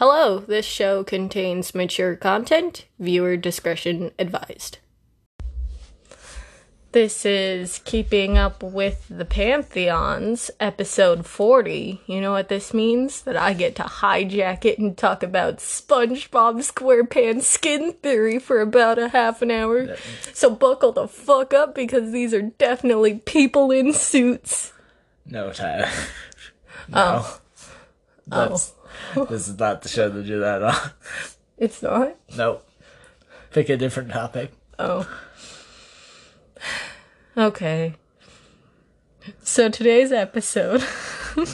Hello, this show contains mature content. Viewer discretion advised. This is Keeping Up with the Pantheons, episode 40. You know what this means? That I get to hijack it and talk about SpongeBob SquarePants skin theory for about a half an hour. So buckle the fuck up because these are definitely people in suits. No, Tyler. no. Oh. That's, oh. This is not the show to do that on. It's not? Nope. Pick a different topic. Oh. Okay. So today's episode.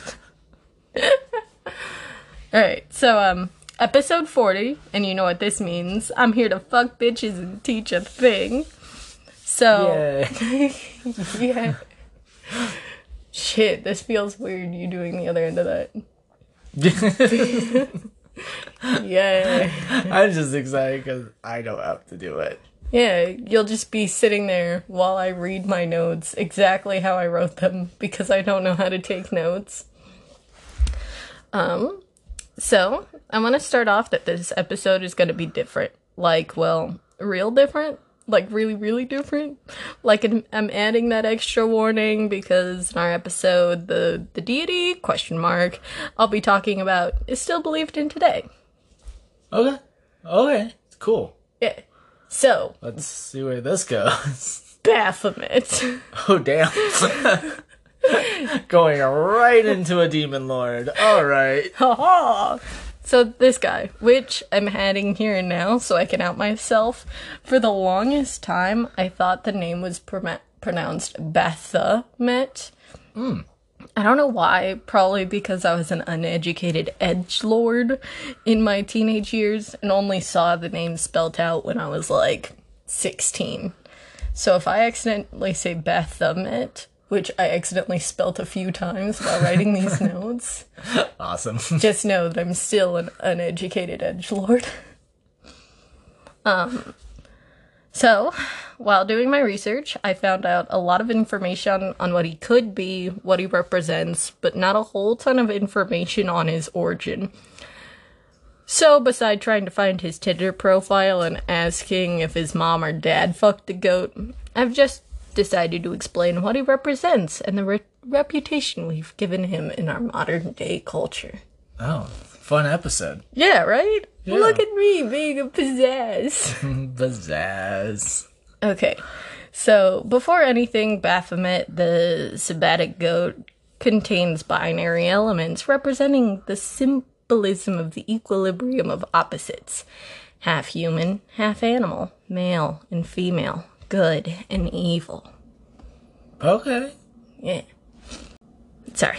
Alright, so um episode 40, and you know what this means. I'm here to fuck bitches and teach a thing. So yeah. Shit, this feels weird you doing the other end of that. Yeah. I'm just excited because I don't have to do it. Yeah, you'll just be sitting there while I read my notes exactly how I wrote them because I don't know how to take notes. Um, so I want to start off that this episode is going to be different. Like, well, real different. Like, really, really different. Like, I'm, I'm adding that extra warning because in our episode, the the deity question mark I'll be talking about is still believed in today. Okay. Okay. Cool. Yeah. So, Let's see where this goes. Baphomet. Oh, damn. Going right into a demon lord. All right. So this guy, which I'm adding here and now so I can out myself. For the longest time, I thought the name was prom- pronounced Baphomet. Hmm. I don't know why. Probably because I was an uneducated edge lord in my teenage years and only saw the name spelt out when I was like 16. So if I accidentally say Baphomet, which I accidentally spelt a few times while writing these notes, Awesome. just know that I'm still an uneducated edge lord. Um, so, while doing my research, I found out a lot of information on what he could be, what he represents, but not a whole ton of information on his origin. So, beside trying to find his Tinder profile and asking if his mom or dad fucked a goat, I've just decided to explain what he represents and the re- reputation we've given him in our modern day culture. Oh, fun episode. Yeah, right? Yeah. Look at me being a pizzazz. Pizzazz. okay, so before anything, Baphomet, the sabbatic goat, contains binary elements representing the symbolism of the equilibrium of opposites half human, half animal, male and female, good and evil. Okay. Yeah. Sorry.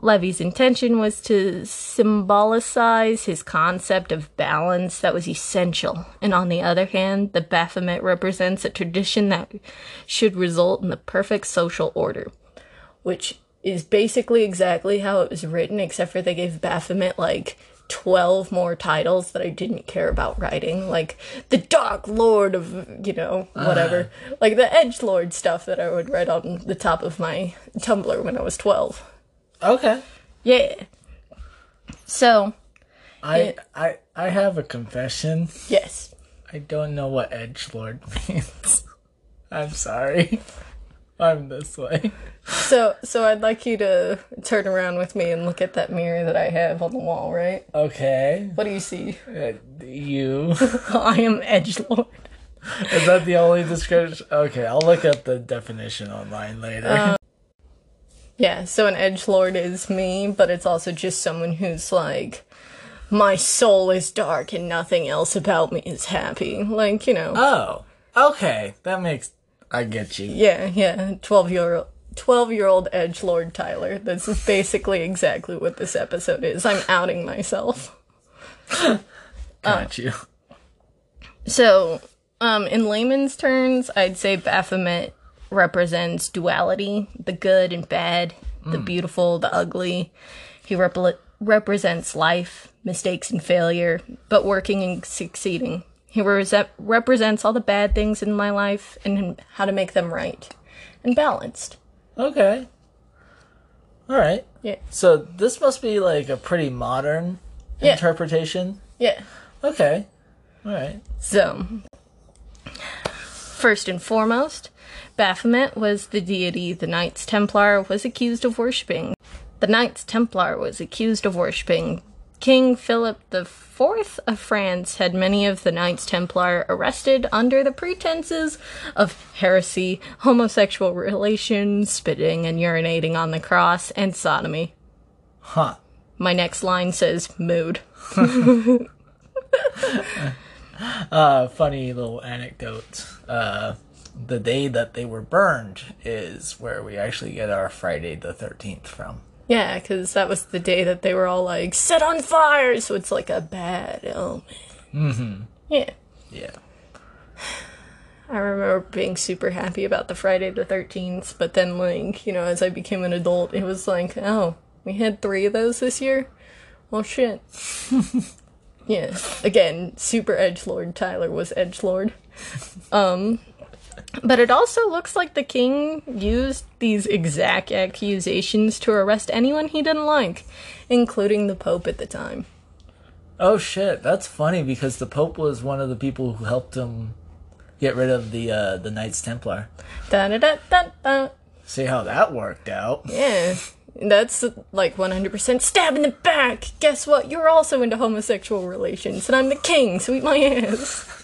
Levi's intention was to symbolize his concept of balance that was essential. And on the other hand, the Baphomet represents a tradition that should result in the perfect social order. Which is basically exactly how it was written, except for they gave Baphomet like 12 more titles that I didn't care about writing. Like the Dark Lord of, you know, ah. whatever. like the Edge Lord stuff that I would write on the top of my Tumblr when I was 12. Okay. Yeah. So, I I I have a confession. yes. I don't know what edge lord means. I'm sorry. I'm this way. So, so I'd like you to turn around with me and look at that mirror that I have on the wall, right? Okay. What do you see? Uh, you. I am Edge Lord. Is that the only description? Okay, I'll look up the definition online later. Yeah, so an edge lord is me, but it's also just someone who's like, my soul is dark and nothing else about me is happy. Like, you know. oh, okay. That makes. I get you. yeah, yeah, 12 year old. 12 year old edge lord Tyler. This is basically exactly what this episode is. I'm outing myself. Got you. So, um, in layman's terms, I'd say Baphomet represents duality, the good and bad, the beautiful, the ugly. He repl- represents life, mistakes and failure, but working and succeeding. He rese- represents all the bad things in my life and how to make them right and balanced. Okay. All right. Yeah. So this must be like a pretty modern Yeah. interpretation. Yeah. Okay. All right. So, first and foremost, Baphomet was the deity the Knights Templar was accused of worshipping. The Knights Templar was accused of worshipping. King Philip IV of France had many of the Knights Templar arrested under the pretenses of heresy, homosexual relations, spitting and urinating on the cross, and sodomy. Huh. My next line says mood. Uh, funny little anecdote. Uh, the day that they were burned is where we actually get our Friday the 13th from. Yeah, because that was the day that they were all like set on fire, so it's like a bad omen. Mm-hmm. Yeah, Yeah. I remember being super happy about the Friday the Thirteenth, but then like you know, as I became an adult, it was like, oh, we had three of those this year. Well, shit. yeah. Again, super edge lord. Tyler was edge lord. Um, but it also looks like the king used these exact accusations to arrest anyone he didn't like, including the pope at the time. Oh shit, that's funny because the Pope was one of the people who helped him get rid of the uh, the Knights Templar. Da da da da da. See how that worked out. Yeah. That's like 100% stab in the back. Guess what? You're also into homosexual relations, and I'm the king, so eat my ass.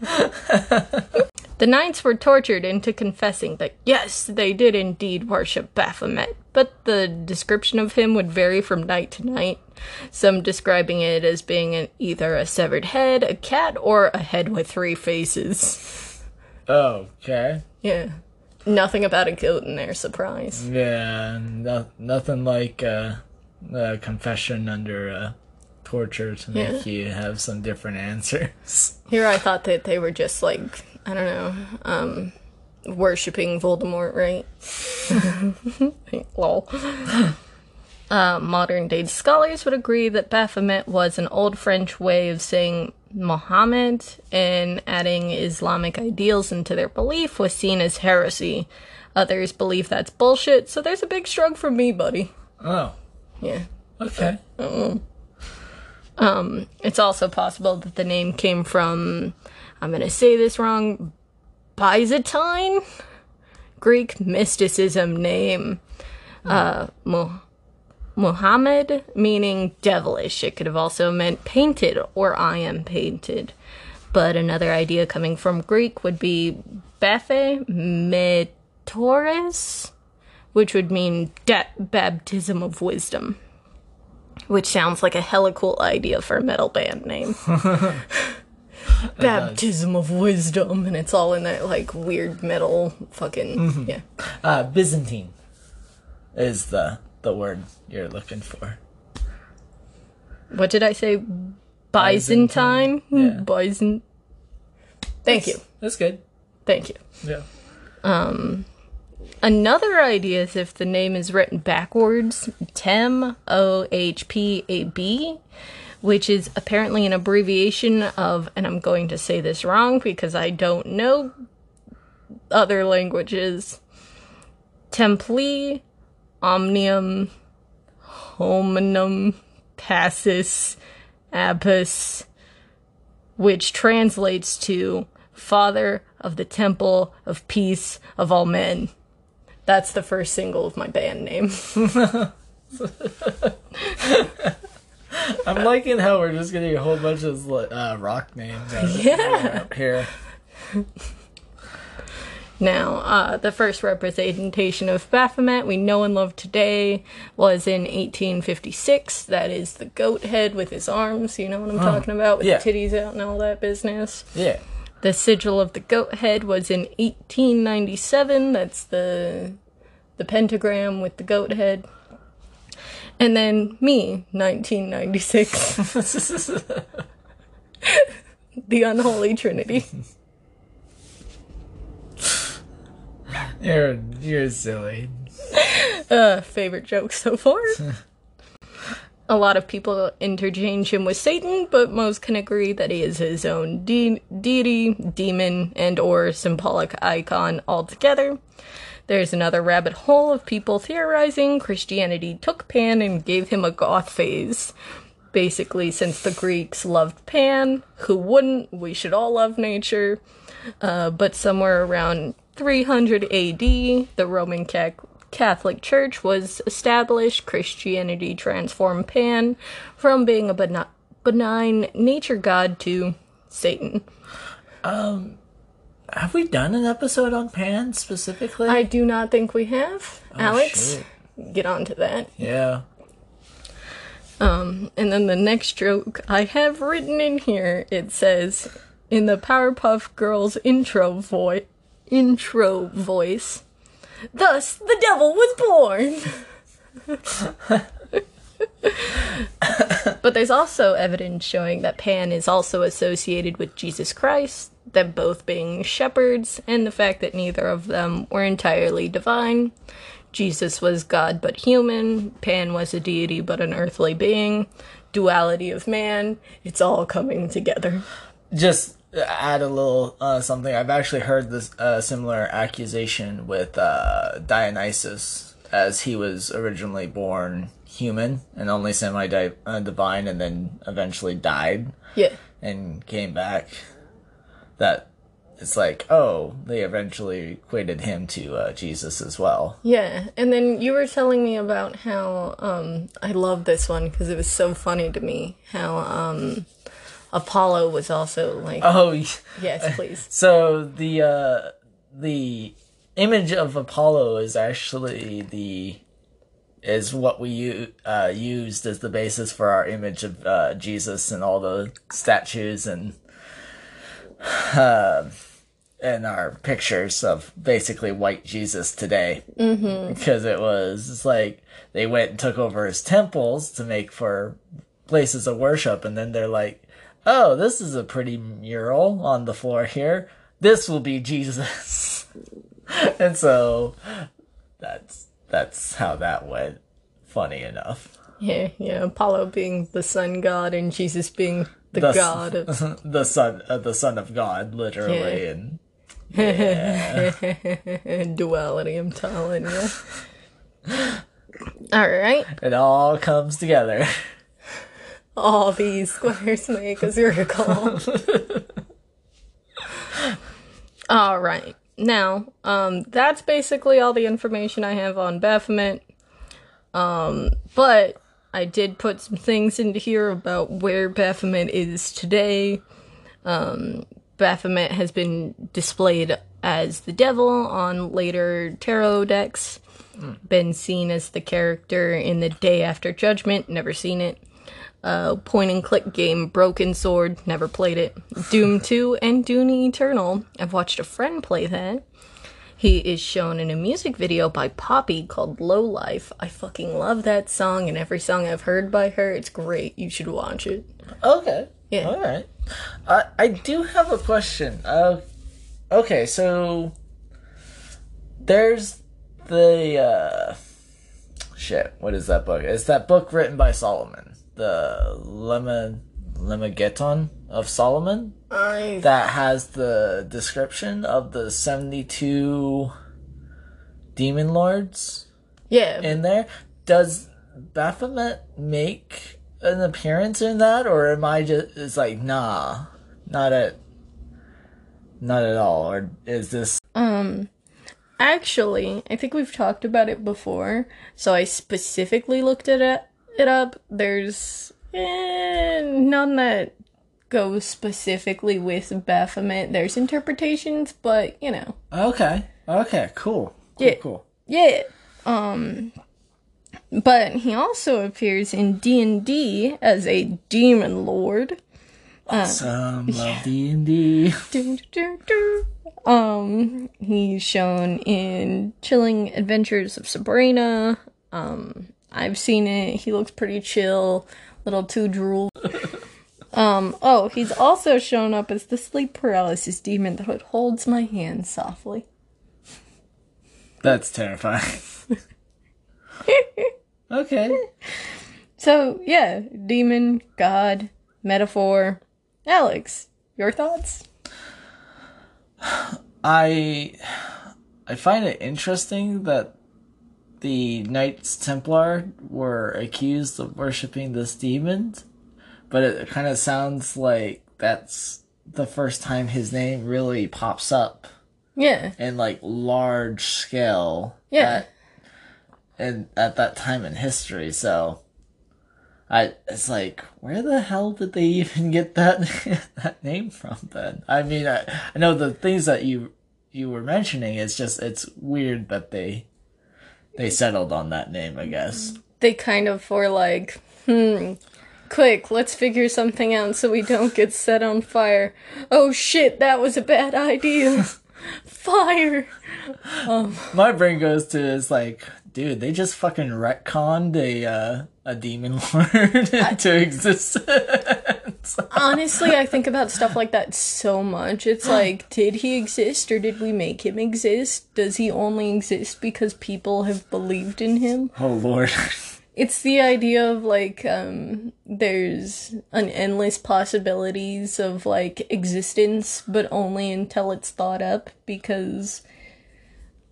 the knights were tortured into confessing that yes, they did indeed worship Baphomet, but the description of him would vary from night to night. Some describing it as being an, either a severed head, a cat, or a head with three faces. Okay. Yeah. Nothing about a goat in there, surprise. Yeah, no, nothing like uh, a confession under uh, torture to make you have some different answers. Here I thought that they were just like, I don't know, um, worshipping Voldemort, right? Lol. Uh, modern day scholars would agree that Baphomet was an old French way of saying Mohammed, and adding Islamic ideals into their belief was seen as heresy. Others believe that's bullshit, so there's a big shrug from me, buddy. Oh, Yeah. okay. It's also possible that the name came from, I'm going to say this wrong, Byzantine? Greek mysticism name. Uh, Mu- Muhammad, meaning devilish. It could have also meant painted or I am painted. But another idea coming from Greek would be Bathe Metores, which would mean da- baptism of wisdom. Which sounds like a hella cool idea for a metal band name. Baptism of wisdom, and it's all in that like weird metal fucking yeah. Uh, Byzantine is the the word you're looking for. What did I say? Byzantine. Yeah. Byzant. Thank you. That's good. Thank you. Yeah. Another idea is if the name is written backwards, Tem O H P A B, which is apparently an abbreviation of, and I'm going to say this wrong because I don't know other languages. Templi Omnium Hominum Passus Apis, which translates to Father of the Temple of Peace of all men. That's the first single of my band name. I'm liking how we're just getting a whole bunch of uh, rock names out of- Yeah. here. Now, uh, the first representation of Baphomet we know and love today was in 1856. That is the goat head with his arms. You know what I'm talking about? With yeah. the titties out and all that business. Yeah. The sigil of the goat head was in 1897. That's the the pentagram with the goat head. And then me, 1996. the unholy trinity. You're you're silly. Uh, favorite joke so far. A lot of people interchange him with Satan, but most can agree that he is his own de- deity, demon, and or symbolic icon altogether. There's another rabbit hole of people theorizing Christianity took Pan and gave him a goth phase. basically, since the Greeks loved Pan, who wouldn't? We should all love nature. Uh, but somewhere around 300 AD, the Roman Catholic Church was established. Christianity transformed Pan from being a benign, benign nature god to Satan. Um, have we done an episode on Pan specifically? I do not think we have. Oh, Alex, shit. get on to that. Yeah. Um, and then the next joke I have written in here, it says, in the Powerpuff Girls intro voice, intro voice, thus the devil was born. but there's also evidence showing that Pan is also associated with Jesus Christ, them both being shepherds, and the fact that neither of them were entirely divine. Jesus was God but human, Pan was a deity but an earthly being, duality of man, it's all coming together. Just add a little uh, something. I've actually heard this uh, similar accusation with uh, Dionysus, as he was originally born human and only semi uh, divine, and then eventually died. Yeah. And came back. That it's like, oh, they eventually equated him to uh, Jesus as well. Yeah, and then you were telling me about how um, I love this one because it was so funny to me. How um, Apollo was also like, oh, yes, please. So the uh, the image of Apollo is actually the is what we uh, used as the basis for our image of uh, Jesus and all the statues and uh, and our pictures of basically white Jesus today. Mm-hmm. Because it was it's like they went and took over his temples to make for places of worship, and then they're like, "Oh, this is a pretty mural on the floor here. This will be Jesus." and so that's that's how that went. Funny enough. Yeah, yeah. Apollo being the sun god and Jesus being the, the god of the son, uh, the son of God, literally, yeah. and yeah. duality. I'm telling you. All right. It all comes together. All these squares make a circle. all right. Now, um, that's basically all the information I have on Baphomet. Um, but I did put some things into here about where Baphomet is today. Um, Baphomet has been displayed as the devil on later tarot decks. Mm. Been seen as the character in the Day After Judgment, never seen it. Uh, point and click game Broken Sword, never played it. Doom 2 and Doom Eternal. I've watched a friend play that. He is shown in a music video by Poppy called Low Life. I fucking love that song and every song I've heard by her. It's great. You should watch it. Okay. Yeah. All right. I I do have a question. Uh, okay, so there's the uh, shit. What is that book? It's that book written by Solomon, the Lemma Lemegeton of Solomon. I... That has the description of the seventy-two demon lords. Yeah. In there, does Baphomet make an appearance in that, or am I just? It's like nah, not at, not at all. Or is this? Um, actually, I think we've talked about it before. So I specifically looked at it, it up. There's eh, none that goes specifically with Baphomet. There's interpretations, but you know. Okay. Okay. Cool. cool yeah. Cool. Yeah. Um, but he also appears in D and D as a demon lord. Awesome, uh, love D and D. Um, he's shown in Chilling Adventures of Sabrina. Um, I've seen it. He looks pretty chill, little too drool. um, oh, he's also shown up as the sleep paralysis demon that holds my hand softly. That's terrifying. okay. So, yeah, demon, god, metaphor. Alex, your thoughts? I I find it interesting that the Knights Templar were accused of worshiping this demon but it kind of sounds like that's the first time his name really pops up Yeah. in like large scale. Yeah. At, and at that time in history, so I it's like where the hell did they even get that that name from then? I mean, I, I know the things that you you were mentioning. It's just it's weird that they they settled on that name. I guess. They kind of were like, hmm, quick, let's figure something out so we don't get set on fire. Oh shit, that was a bad idea. fire. My brain goes to is like, dude, they just fucking retconned a uh, a demon lord into existence. Honestly, I think about stuff like that so much. It's like, did he exist or did we make him exist? Does he only exist because people have believed in him? oh lord. It's the idea of like um there's an endless possibilities of like existence but only until it's thought up because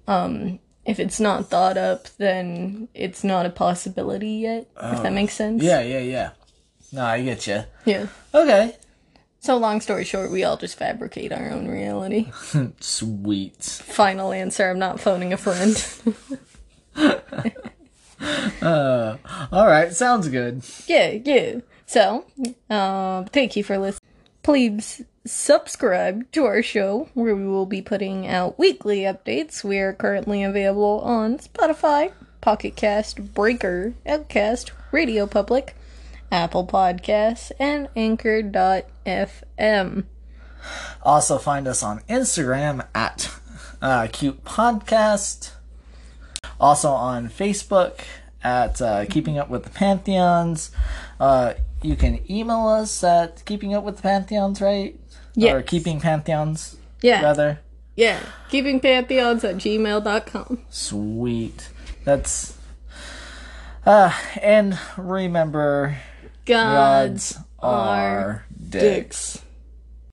um if it's not thought up then it's not a possibility yet if that makes sense. yeah, yeah, yeah. No, I get you. Yeah. Okay. So long story short, we all just fabricate our own reality. Sweet. Final answer, I'm not phoning a friend. All right, sounds good. yeah, yeah. So, um, thank you for listening. Please subscribe to our show where we will be putting out weekly updates. We are currently available on Spotify, Pocket Cast, Breaker, Overcast, Radio Public, Apple Podcasts, and Anchor.fm. Also, find us on Instagram at uh, Cute Podcast. Also on Facebook at uh, Keeping Up with the Pantheons. Uh, you can email us at Keeping Up with the Pantheons, right? Yeah. Or Keeping Pantheons, Yeah, rather. yeah. Keeping Pantheons at gmail.com. Sweet. That's. Uh, and remember, Gods gods are dicks. dicks.